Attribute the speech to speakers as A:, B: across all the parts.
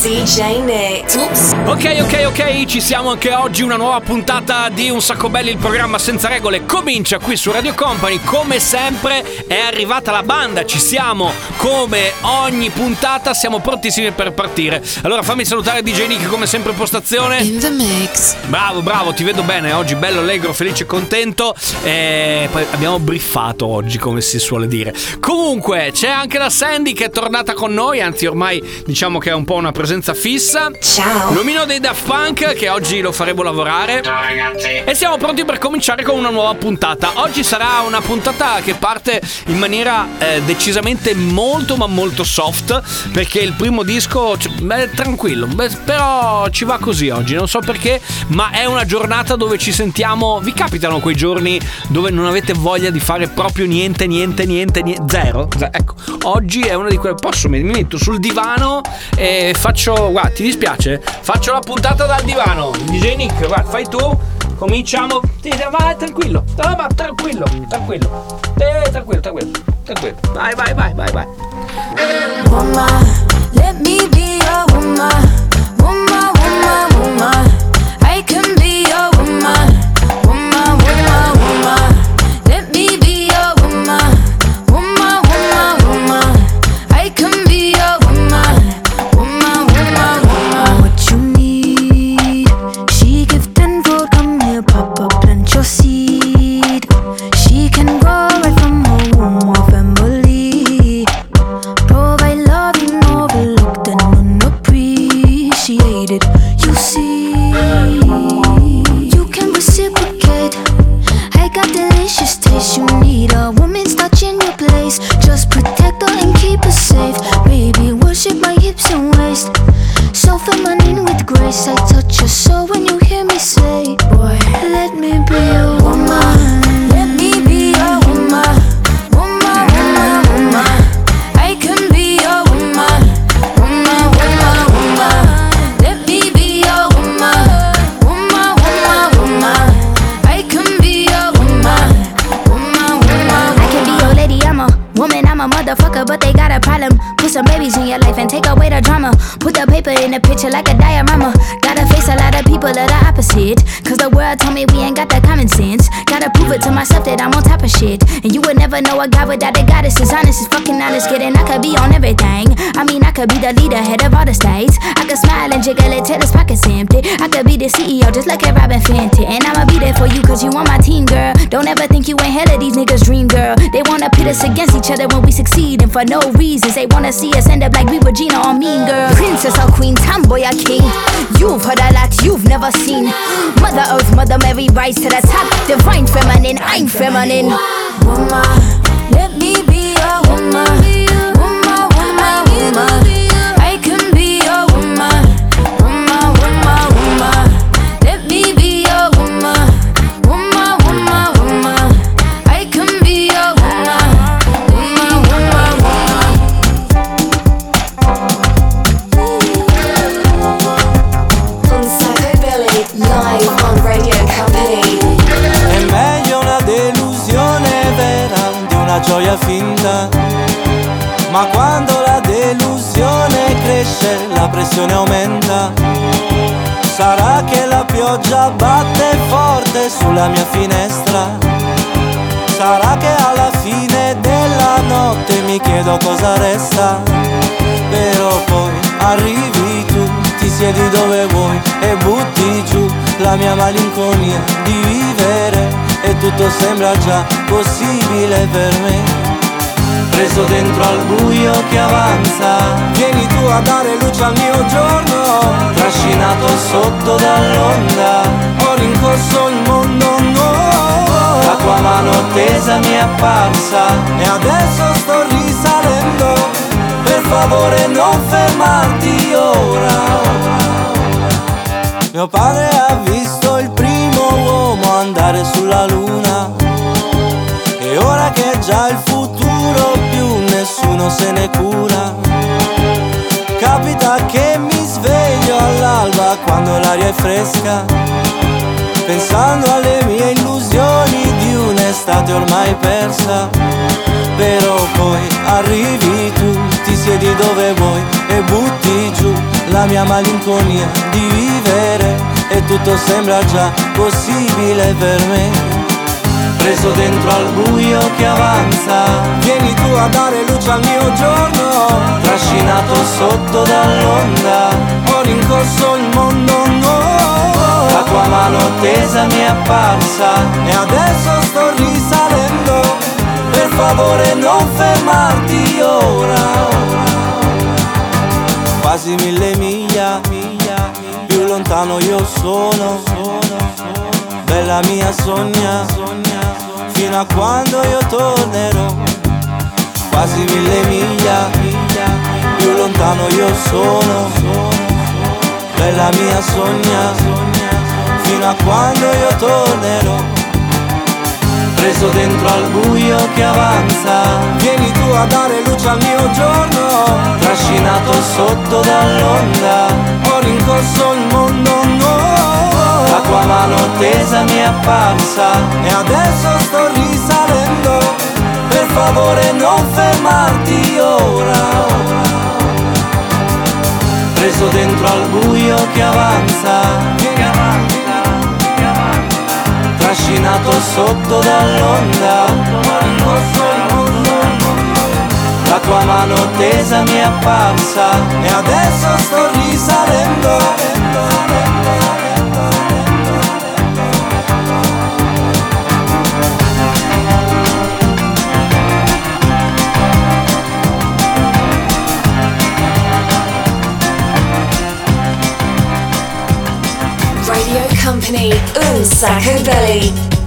A: DJ Nick.
B: Ok, ok, ok, ci siamo anche oggi, una nuova puntata di Un Sacco Belli, il programma senza regole comincia qui su Radio Company, come sempre è arrivata la banda, ci siamo, come ogni puntata siamo prontissimi per partire. Allora fammi salutare DJ Nick come sempre in postazione.
C: In the mix.
B: Bravo, bravo, ti vedo bene oggi, bello, allegro, felice e contento. E poi abbiamo briffato oggi, come si suole dire. Comunque, c'è anche la Sandy che è tornata con noi, anzi ormai diciamo che è un po' una presenza fissa.
A: Ciao.
B: L'omino dei Daft Punk che oggi lo faremo lavorare. Ciao ragazzi. E siamo pronti per cominciare con una nuova puntata. Oggi sarà una puntata che parte in maniera eh, decisamente molto ma molto soft perché il primo disco beh, tranquillo, beh, però ci va così oggi, non so perché, ma è una giornata dove ci sentiamo, vi capitano quei giorni dove non avete voglia di fare proprio niente, niente, niente, niente zero? Ecco, oggi è una di quelle posso mi metto sul divano e faccio, guarda, ti dispiace? Faccio la puntata dal divano. DJ Nick, guarda, fai tu. Cominciamo. Sì, vai, tranquillo. No, ma tranquillo, tranquillo. Eh, tranquillo, tranquillo, tranquillo. Vai, vai, vai, vai, vai.
D: woman. Let me be your woman. Woman, woman, woman.
E: Picture like a diorama. Gotta face a lot of people that are opposite. Cause the world told me we ain't got the common sense. Gotta prove it to myself that I'm on top of shit. And you would never know a guy without a goddess is honest, is fucking honest, kidding. I could be on everything. I mean, I could be the leader, head of all the states. I could smile and jiggle it till his pockets empty. I could be the CEO, just like a Robin Fenty. And I'ma be there for you, cause you on my team, girl. Don't ever think you ain't hell of these niggas' dream, girl. They wanna pit us against each other when we succeed, and for no reasons. They wanna see us end up like we were Gina or Mean Girl. Princess or Queen, tomboy a king. You've heard a lot you've never seen. Mother Earth, Mother Mary, rise to the top. Divine feminine, I'm feminine.
D: woman. Let me be woman. Woman,
F: cresce, la pressione aumenta. Sarà che la pioggia batte forte sulla mia finestra. Sarà che alla fine della notte mi chiedo cosa resta. Però poi arrivi tu, ti siedi dove vuoi e butti giù la mia malinconia di vivere e tutto sembra già possibile per me. Preso dentro al buio che avanza, vieni tu a dare luce al mio giorno, trascinato sotto dall'onda, ho rincorso il mondo nuovo. La tua mano tesa mi è apparsa e adesso sto risalendo. Per favore non fermarti ora. Mio padre ha visto il primo uomo andare sulla luna. E ora che già il più nessuno se ne cura. Capita che mi sveglio all'alba quando l'aria è fresca, pensando alle mie illusioni di un'estate ormai persa. Però poi arrivi tu, ti siedi dove vuoi e butti giù la mia malinconia di vivere e tutto sembra già possibile per me preso dentro al buio che avanza. Vieni tu a dare luce al mio giorno, trascinato sotto dall'onda, ho rincorso il mondo nuovo. La tua mano tesa mi è apparsa e adesso sto risalendo. Per favore non fermarti ora. Quasi mille miglia, miglia, più lontano io sono. Bella mia sogna, fino a quando io tornerò. Quasi mille miglia, più lontano io sono. Bella mia sogna, fino a quando io tornerò. Preso dentro al buio che avanza, vieni tu a dare luce al mio giorno. Trascinato sotto dall'onda, ho rincorso il mondo nuovo. La tua mano tesa mi è apparsa e adesso sto risalendo. Per favore non fermarti ora. Preso dentro al buio che avanza, che avanza, che avanza. Trascinato sotto dall'onda. La tua mano tesa mi è apparsa e adesso sto risalendo.
G: Company, Un Sacco Belly.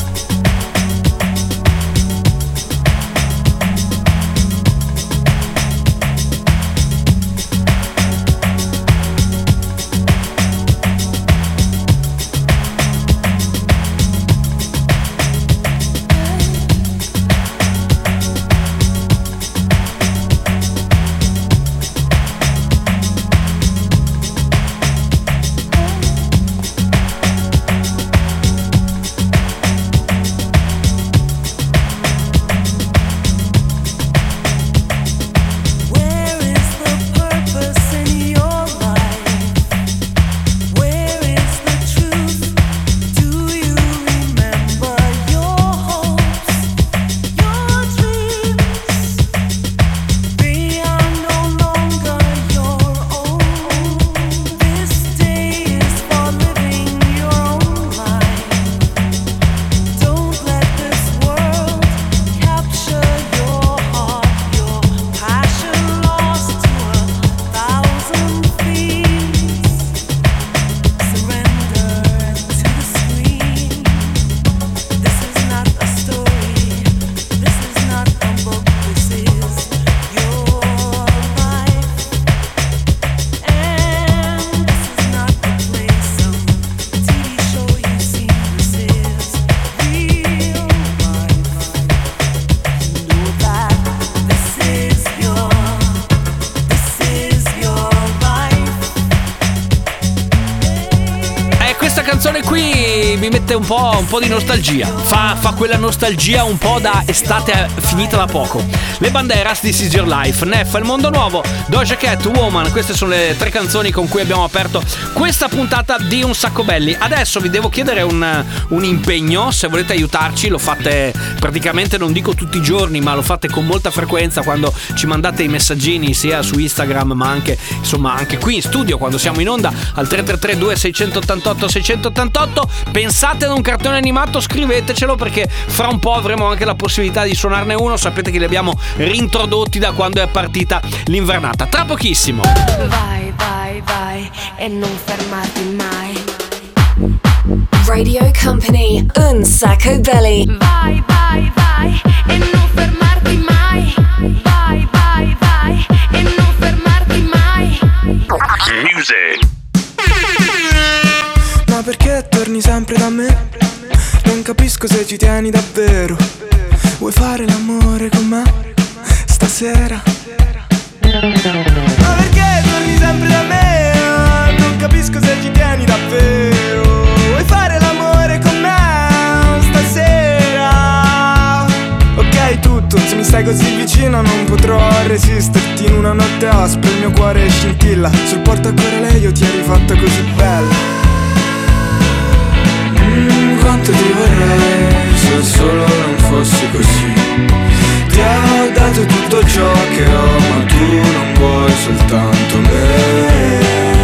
B: Mi mette un po', un po' di nostalgia. Fa, fa quella nostalgia un po' da estate finita da poco. Le Banderas, This Is Your Life, Neffa, Il Mondo Nuovo, Doja Cat, Woman. Queste sono le tre canzoni con cui abbiamo aperto questa puntata di Un Sacco Belli. Adesso vi devo chiedere un, un impegno. Se volete aiutarci, lo fate praticamente, non dico tutti i giorni, ma lo fate con molta frequenza quando ci mandate i messaggini sia su Instagram, ma anche, insomma, anche qui in studio quando siamo in onda al 333 2688 688 pensate ad un cartone animato scrivetecelo perché fra un po' avremo anche la possibilità di suonarne uno sapete che li abbiamo rintrodotti da quando è partita l'invernata tra pochissimo
H: Vai, vai, vai e non fermarti mai.
G: Radio Company, Un Sacco Belly.
H: Vai, vai, vai e non fermarti mai. Vai, vai, vai e non fermarti mai.
I: Ma perché sempre da me? Non capisco se ci tieni davvero. Vuoi fare l'amore con me? stasera. Ma perché torni sempre da me? Non capisco se ci tieni davvero. Vuoi fare l'amore con me stasera? Ok, tutto, se mi stai così vicino non potrò resisterti in una notte aspra. Il mio cuore scintilla. Sul portacuore lei io ti ho rifatta così bella. Quanto ti vorrei se solo non fossi così. Ti ho dato tutto ciò che ho, ma tu non vuoi soltanto. Me,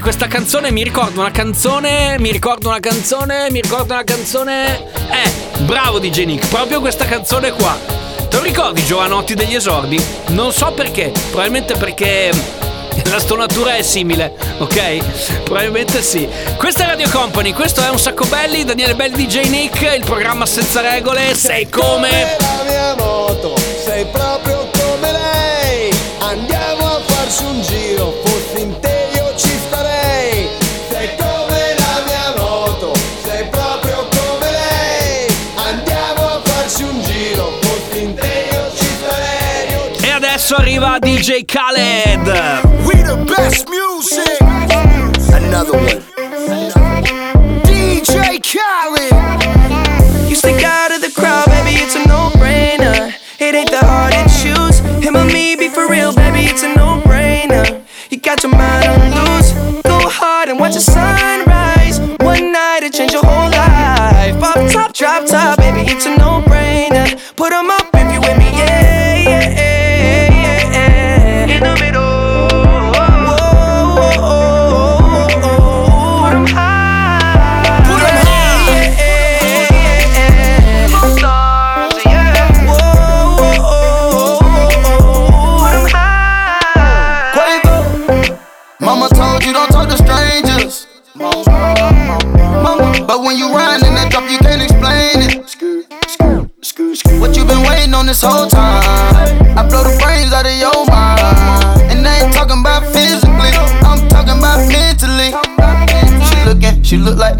B: questa canzone? Mi ricordo una canzone, mi ricordo una canzone, mi ricordo una canzone. Eh, bravo DJ Nick, proprio questa canzone qua. Te lo ricordi Giovanotti degli esordi? Non so perché, probabilmente perché la stonatura è simile, ok? Probabilmente sì. Questa è Radio Company, questo è un sacco belli, Daniele Belli DJ Nick, il programma senza regole, sei come
J: la mia moto, sei proprio come lei. Andiamo a farci un giro,
B: arriva DJ Khaled.
J: We the best music. Another one. DJ Khaled.
I: You stick out of the crowd, baby, it's a no-brainer. It ain't that hard to choose. Him or me, be for real, baby, it's a no-brainer. You got your mind on loose. Go hard and watch the sunrise. One night it change your whole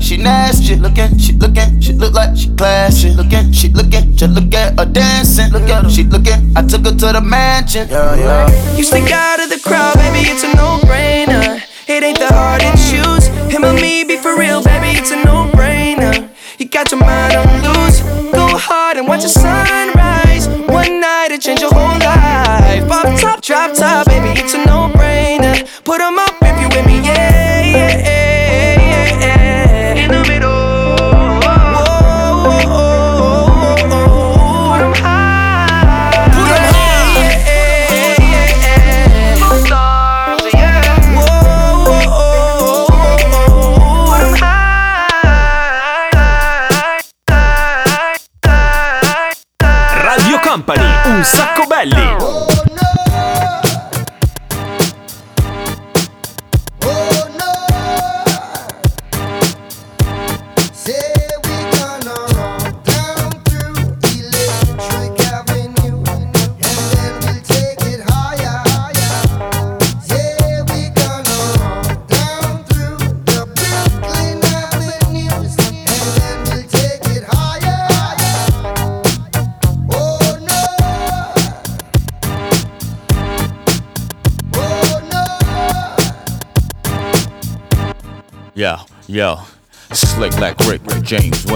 J: like she nasty. Looking, she looking, she look like she classy. Looking, she looking, just look at her dancing. Look at her, she looking. I took her to the mansion. Yeah, yeah.
I: You stick out of the crowd, baby, it's a no-brainer. It ain't that hard to choose. Him or me, be for real, baby, it's a no-brainer. You got your mind on loose. Go hard and watch the sunrise. One night it change your whole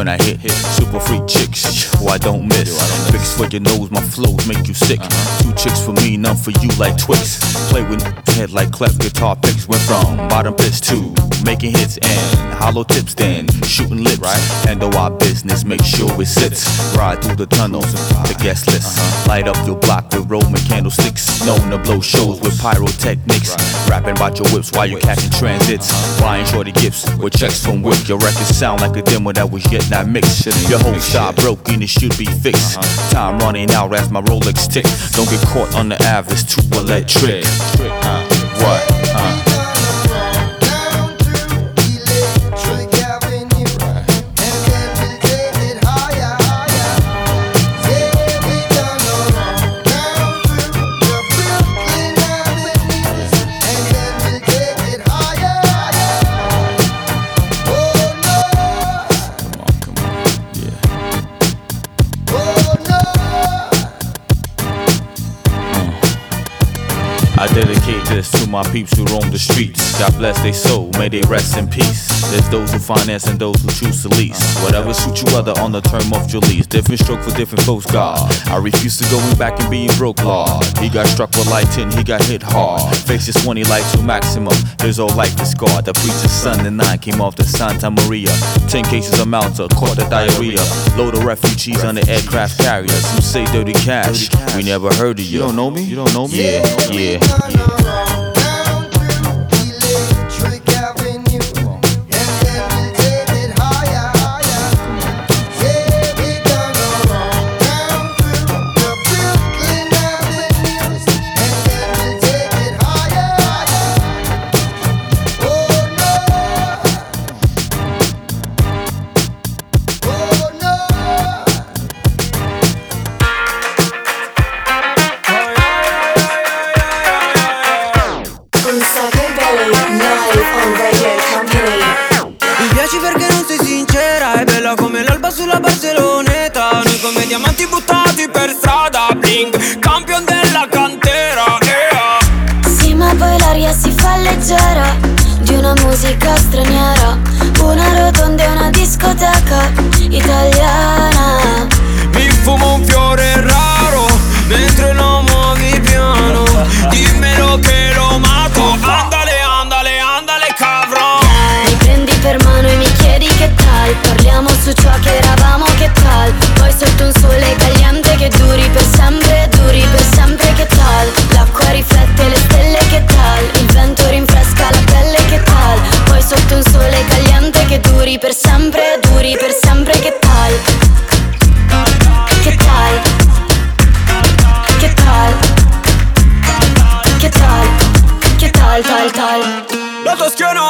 K: when I hit. Super who I don't miss. Fix for your nose, my flows make you sick. Two chicks for me, none for you like Twix. Play with the head like clef guitar picks. Went from bottom pitch to making hits and hollow tips, then shooting lips. Handle our business, make sure it sits. Ride through the tunnels, the guest list. Light up your block with Roman candlesticks. Known to blow shows with pyrotechnics. Rapping about your whips while you're catching transits. Buying shorty gifts with checks from Wick. Your records sound like a demo that was yet not mixed. Your whole shot broken, it should be fixed. Time running out as my Rolex tick. Don't get caught on the average, too electric. Uh, what? Uh. My peeps who roam the streets. God bless their soul, may they rest in peace. There's those who finance and those who choose to lease. Whatever suits you other on the term of your lease. Different stroke for different folks, God. I refuse to going back and being broke, Lord. He got struck with lighting, he got hit hard. Faces 20 like to maximum. His whole life is scarred. The preacher's son and nine came off the Santa Maria. Ten cases of Malta, caught the diarrhea. Load of refugees on the aircraft carrier. Some say dirty cash. We never heard of you. You don't know me? You don't know me? Yeah, yeah.
L: Un
M: La
N: tua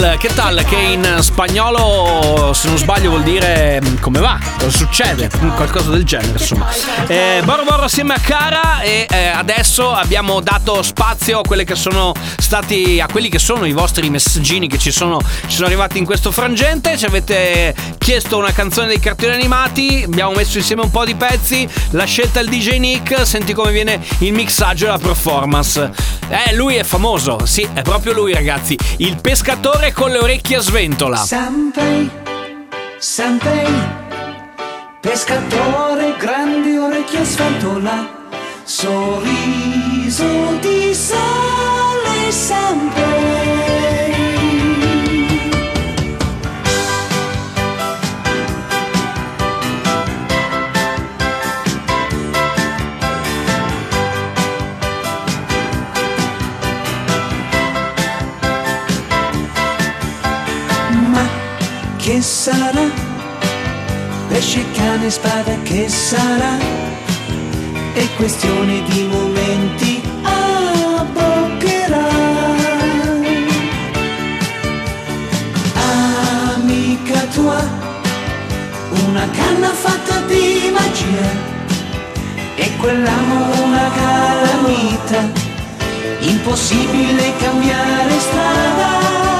M: tal? Che tal? Che
B: in spagnolo, se non sbaglio, vuol dire mm, come va, cosa succede, Mm, qualcosa del genere, insomma. Eh, Borro Borro assieme a Cara e eh, adesso abbiamo dato spazio a che stati, a quelli che sono i vostri messaggini che ci sono, ci sono arrivati in questo frangente. Ci avete chiesto una canzone dei cartoni animati, abbiamo messo insieme un po' di pezzi, la scelta il DJ Nick, senti come viene il mixaggio e la performance. Eh, lui è famoso, sì, è proprio lui ragazzi, il pescatore con le orecchie a sventola.
O: Sampei, Sampei, pescatore, grandi orecchie a sventola, sorriso di spada che sarà, e questione di momenti abboccherà. Amica tua, una canna fatta di magia, e quell'amo una calamita, impossibile cambiare strada.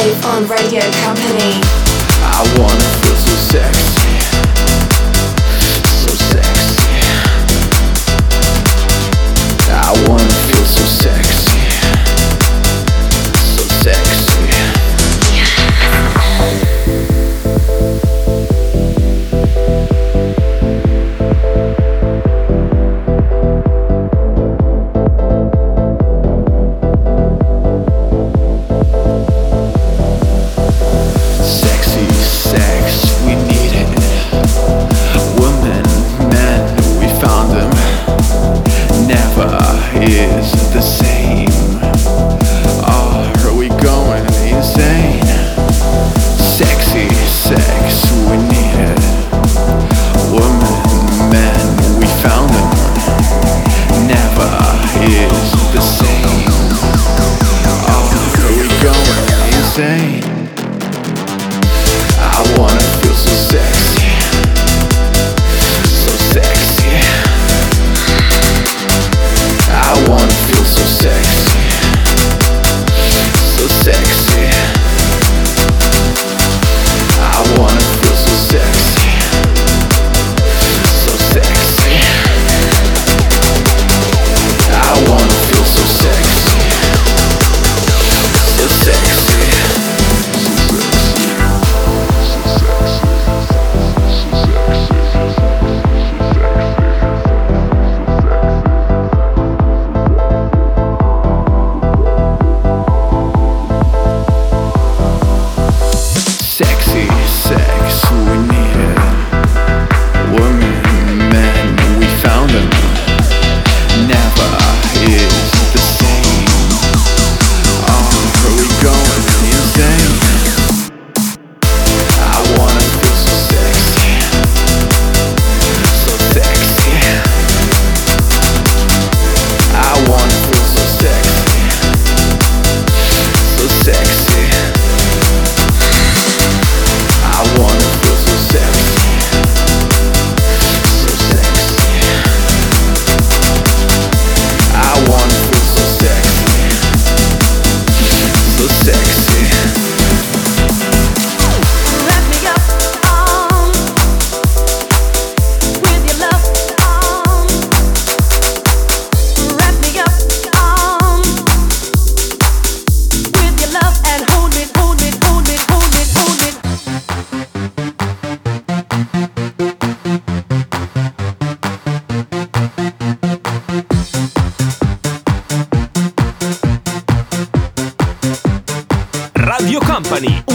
A: live on Radio Company.
P: I wanna feel so sexy.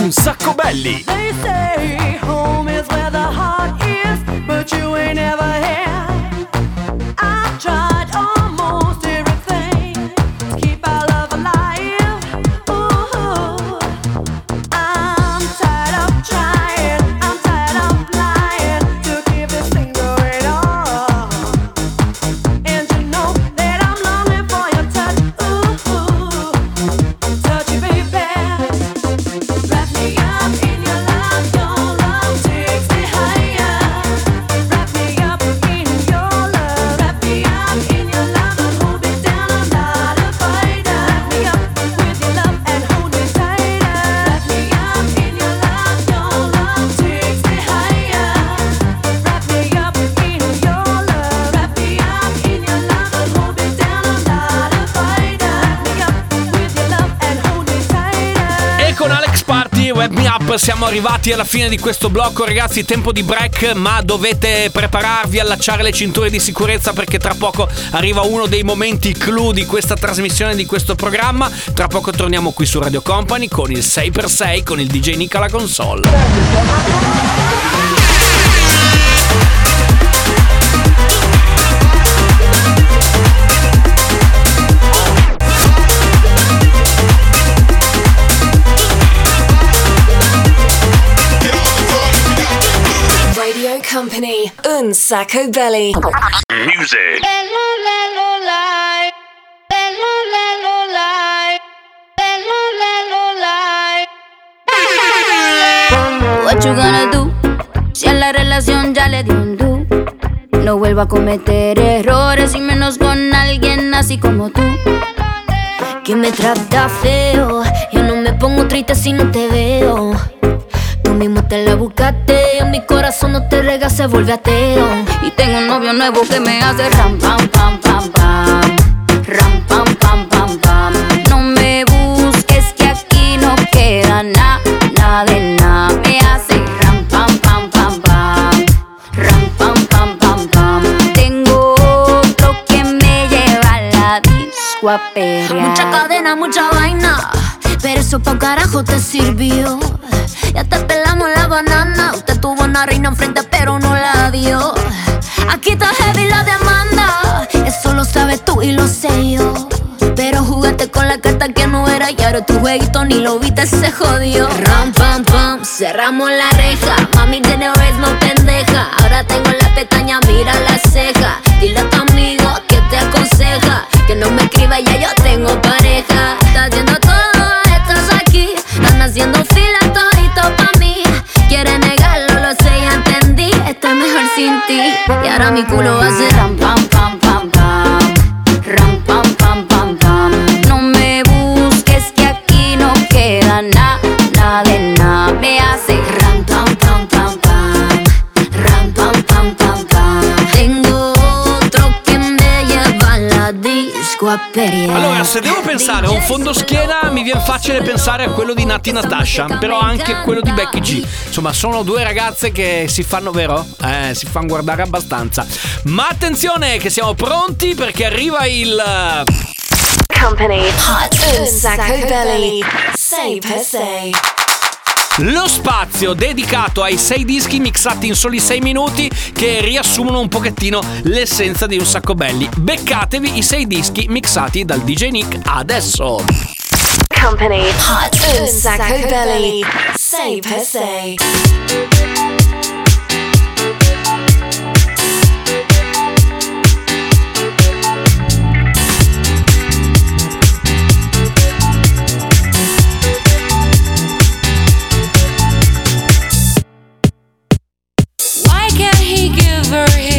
H: un sacco belli.
B: Siamo arrivati alla fine di questo blocco, ragazzi. Tempo di break, ma dovete prepararvi, allacciare le cinture di sicurezza perché tra poco arriva uno dei momenti clou di questa trasmissione, di questo programma. Tra poco torniamo qui su Radio Company con il 6x6 con il DJ Nick alla console.
G: Un Sacco Belly.
Q: Music.
R: What you gonna do? Si a la relación ya le di un do. No vuelvo a cometer errores y menos con alguien así como tú. Que me trata feo. Yo no me pongo triste si no te veo. Mismo te la buscaste. Mi corazón no te rega, se vuelve ateo. Y tengo un novio nuevo que me hace ram, pam, pam, pam, pam. Ram, pam, pam, pam, pam. No me busques que aquí no queda nada, nada de nada. Me hace ram, pam, pam, pam, pam. Ram, pam, pam, pam, pam. Tengo otro que me lleva a la disco a perrear. Mucha cadena, mucha vaina. Pero eso pa' carajo te sirvió. Ya te pelamos la banana. Usted tuvo una reina enfrente, pero no la dio. Aquí está heavy la demanda. Eso lo sabes tú y lo sé yo. Pero jugaste con la carta que no era y ahora tu jueguito ni lo viste, se jodió. Ram, pam, pam, cerramos la reja. Mami tiene no pendeja. Ahora tengo la pestaña, mira la ceja. Dile a tu amigo disco a perreare.
B: Allora, se devo pensare a un fondoschiena, mi viene facile pensare a quello di Natti Natasha, però anche quello di Becky G. Insomma, sono due ragazze che si fanno, vero? Eh, si fanno guardare abbastanza. Ma attenzione, che siamo pronti perché arriva il.
G: Company, Hot Un Sacco Belly. Say per se
B: lo spazio dedicato ai sei dischi mixati in soli sei minuti che riassumono un pochettino l'essenza di un sacco belli. Beccatevi i sei dischi mixati dal DJ Nick adesso.
G: Company Hot Un Sacco Belli 6 per
S: 6 over here.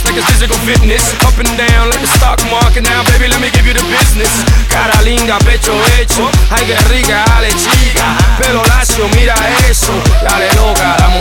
S: fitness like a physical fitness. Up and down like the stock market. Now, baby, let me give you the business. Cara linda, pecho hecho. Ay, que rica, ale chica. Pelo lacio, mira eso. Dale loca,
B: la.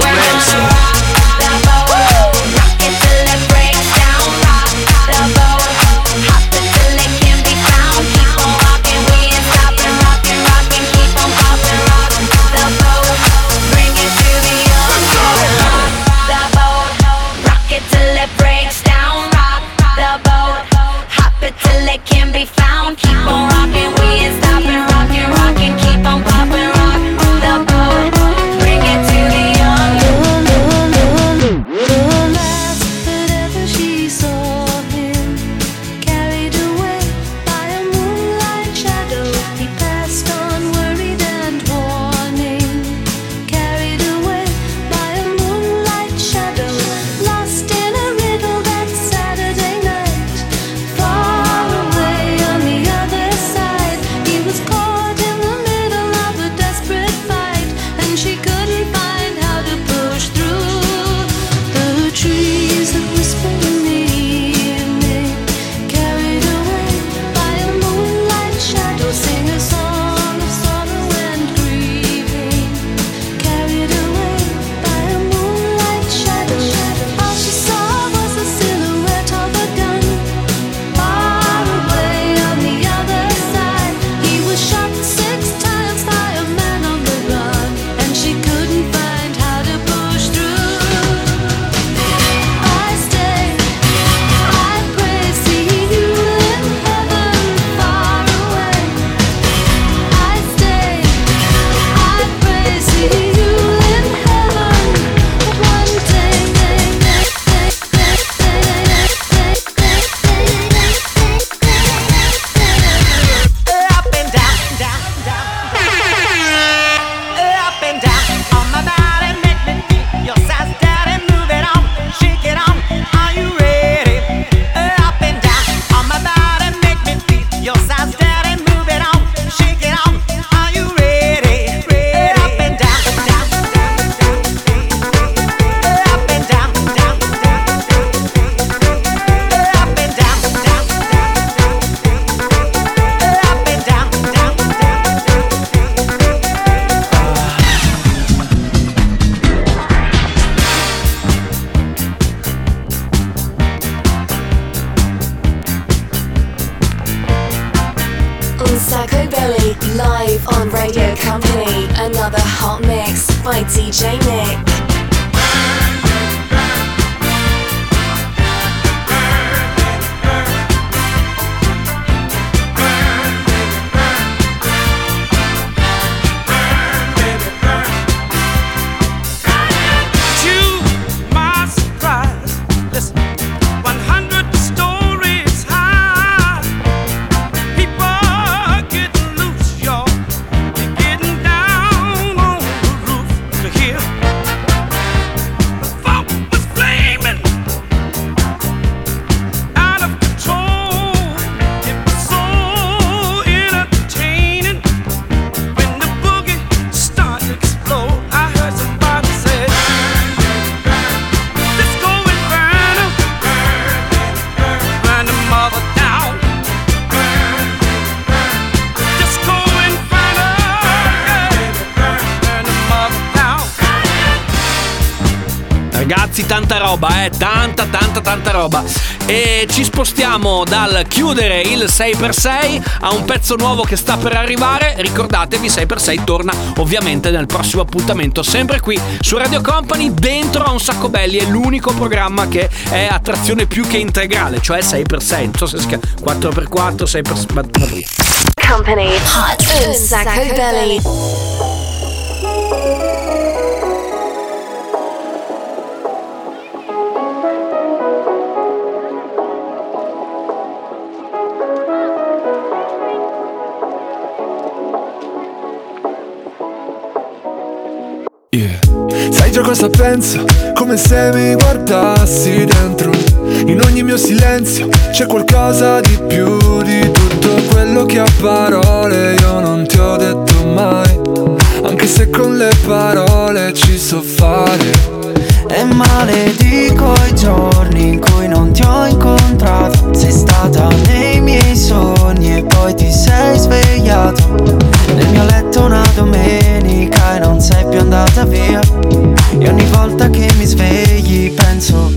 B: Roba, eh, tanta, tanta, tanta roba. E ci spostiamo dal chiudere il 6x6 a un pezzo nuovo che sta per arrivare. Ricordatevi, 6x6 torna ovviamente nel prossimo appuntamento, sempre qui su Radio Company, dentro a un sacco belli. È l'unico programma che è a trazione più che integrale, cioè 6x6. Non so se si chiama 4x4, 6x6. ma- vado via.
A: Company. Hot un sacco belly.
T: Cosa penso? Come se mi guardassi dentro. In ogni mio silenzio c'è qualcosa di più di tutto quello che a parole io non ti ho detto mai. Anche se con le parole ci so fare.
I: E maledico i giorni in cui non ti ho incontrato Sei stata nei miei sogni e poi ti sei svegliato Nel mio letto una domenica e non sei più andata via E ogni volta che mi svegli penso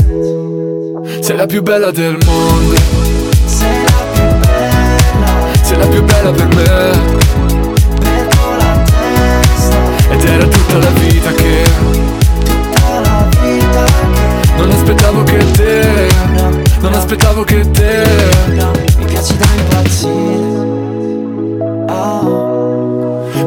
T: Sei la più bella del mondo.
I: Sei la più bella
T: Sei la più bella per me.
I: Perdo la testa
T: Ed era tutta la vita che
I: Tutta la vita che
T: non aspettavo che te. Non aspettavo che te.
I: Mi piaci da impazzire Oh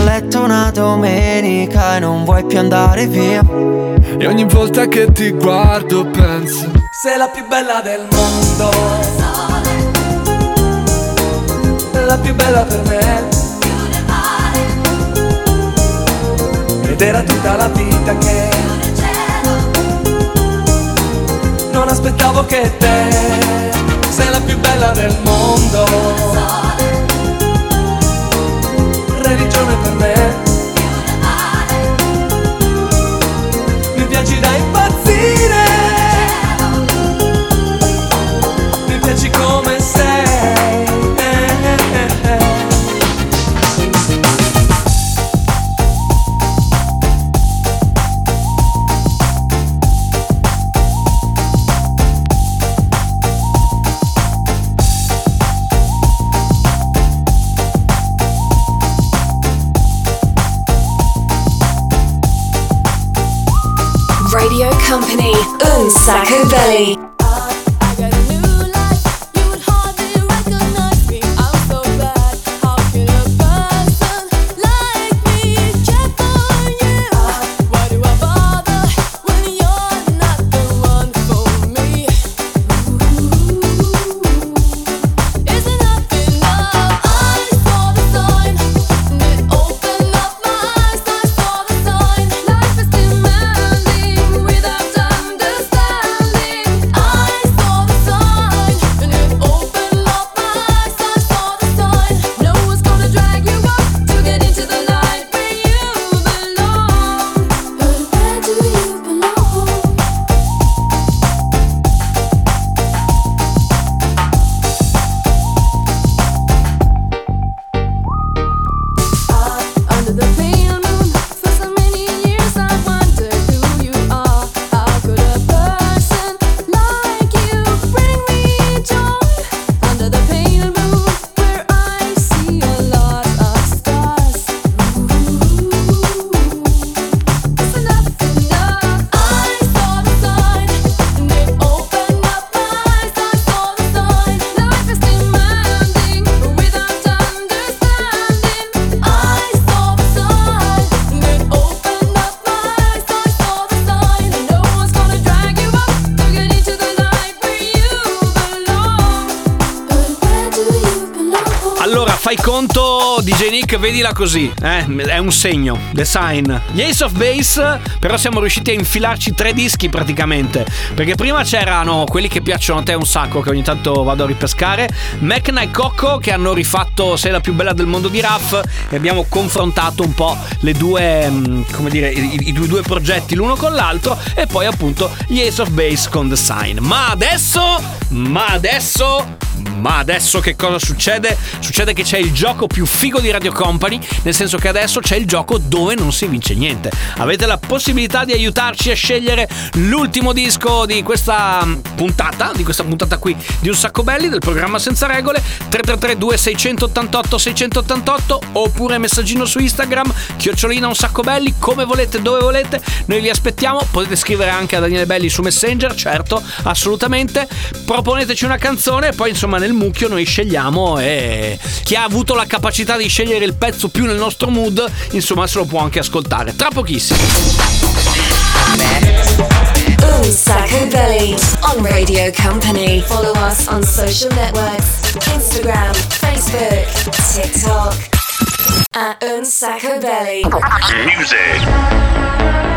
I: Mio letto una domenica E non vuoi più andare via.
T: E ogni volta che ti guardo penso
I: Sei la più bella del mondo. La più bella per me. Ed era tutta la vita che Non aspettavo che te. Sei la più bella del mondo
B: vedila così, eh? è un segno, the sign. Gli Ace of Base, però siamo riusciti a infilarci tre dischi praticamente, perché prima c'erano quelli che piacciono a te un sacco, che ogni tanto vado a ripescare, Mecna e Cocco che hanno rifatto Sei la più bella del mondo di Raff e abbiamo confrontato un po' le due, mm, come dire, i, i due progetti l'uno con l'altro e poi appunto gli Ace of Base con The Sign. Ma adesso, ma adesso ma adesso che cosa succede? Succede che c'è il gioco più figo di Radio Company, nel senso che adesso c'è il gioco dove non si vince niente. Avete la possibilità di aiutarci a scegliere l'ultimo disco di questa mm, puntata, di questa puntata qui di Un Sacco Belli del programma Senza Regole 333 2688 688 oppure messaggino su Instagram chiocciolina Un Sacco Belli come volete, dove volete. Noi vi aspettiamo, potete scrivere anche a Daniele Belli su Messenger, certo, assolutamente. Proponeteci una canzone e poi insomma nel mucchio noi scegliamo e chi ha avuto la capacità di scegliere il pezzo più nel nostro mood, insomma se lo può anche ascoltare. Tra pochissimo.
A: Un Sacco Belly on Radio Company. Follow us on social networks Instagram, Facebook, TikTok. At Un Sacco Belly.
U: Hide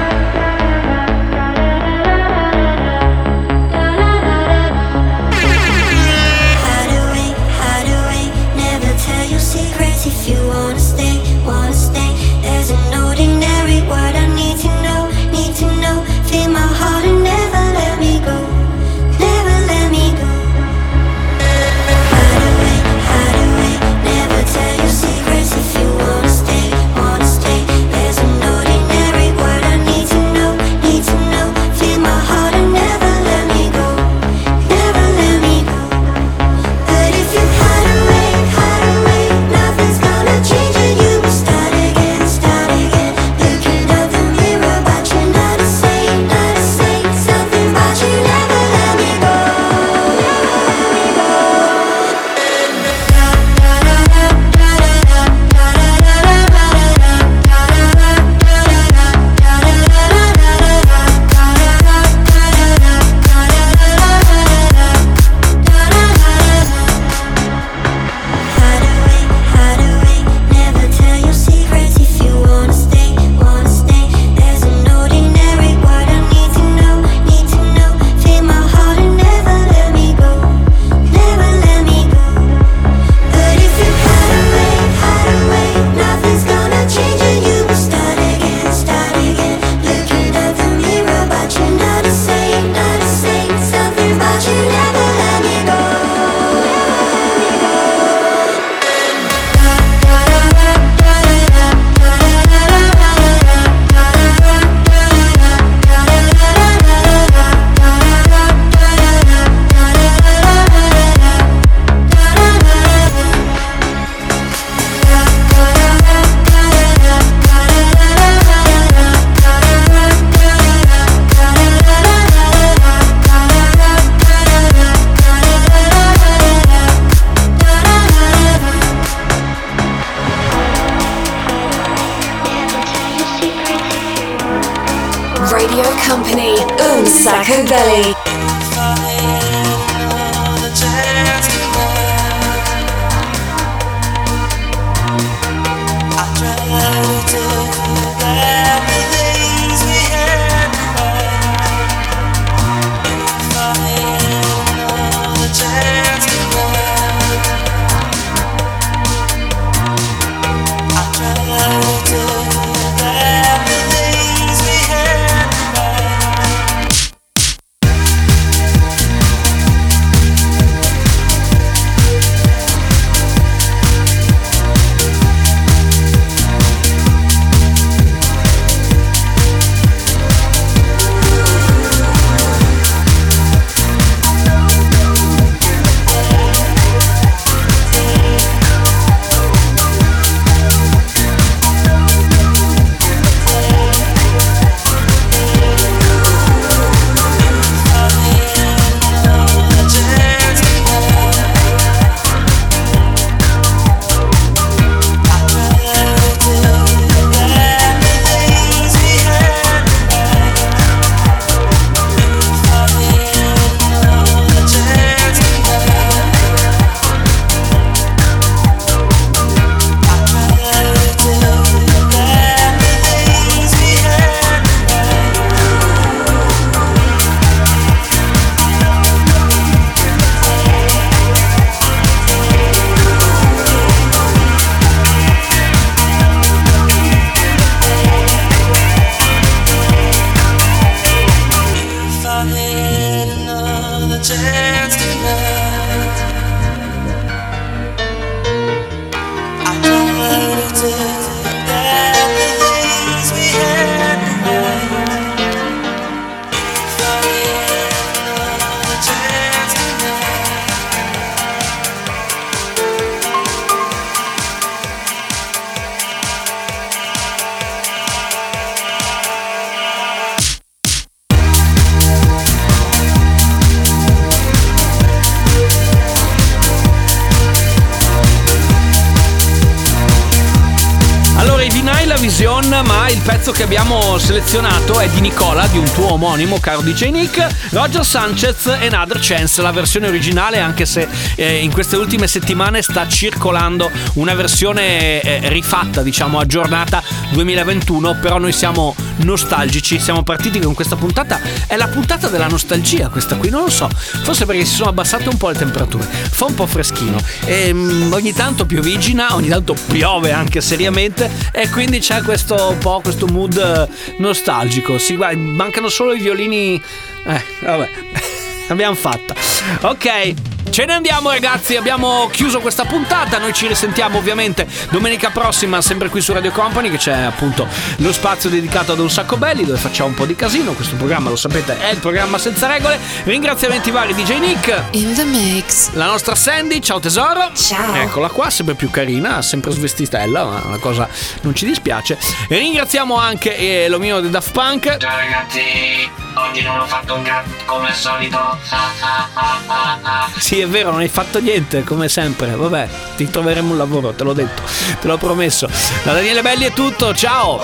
B: Allora, i Vinai la Vision, ma il pezzo che abbiamo selezionato è di Nicola, di un tuo omonimo, caro DJ Nick, Roger Sanchez e Another Chance, la versione originale, anche se eh, in queste ultime settimane sta circolando una versione eh, rifatta, diciamo, aggiornata 2021, però noi siamo nostalgici, siamo partiti con questa puntata, è la puntata della nostalgia questa qui, non lo so, forse perché si sono abbassate un po' le temperature, fa un po' freschino, e, mm, ogni tanto piovigina, ogni tanto piove anche seriamente. E quindi c'è questo po' questo mood eh, nostalgico. Sì, guarda, mancano solo i violini. Eh, vabbè. Abbiamo fatta. Ok. Ce ne andiamo ragazzi, abbiamo chiuso questa puntata, noi ci risentiamo ovviamente domenica prossima sempre qui su Radio Company che c'è appunto lo spazio dedicato ad un sacco belli dove facciamo un po' di casino, questo programma lo sapete è il programma senza regole, ringraziamenti vari DJ Nick,
C: In the mix.
B: la nostra Sandy, ciao tesoro.
C: Ciao.
B: Eccola qua, sempre più carina, sempre svestitella, ma la cosa non ci dispiace. E ringraziamo anche eh, l'omino di Daft Punk.
V: Ciao ragazzi, oggi non ho fatto un cazzo come al solito. Ah, ah, ah, ah, ah.
B: Sì, è vero, non hai fatto niente, come sempre. Vabbè, ti troveremo un lavoro, te l'ho detto, te l'ho promesso. Da Daniele Belli è tutto, ciao!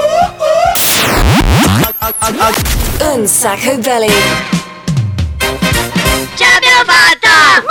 A: Un sacco belli! Ce l'abbiamo fatta!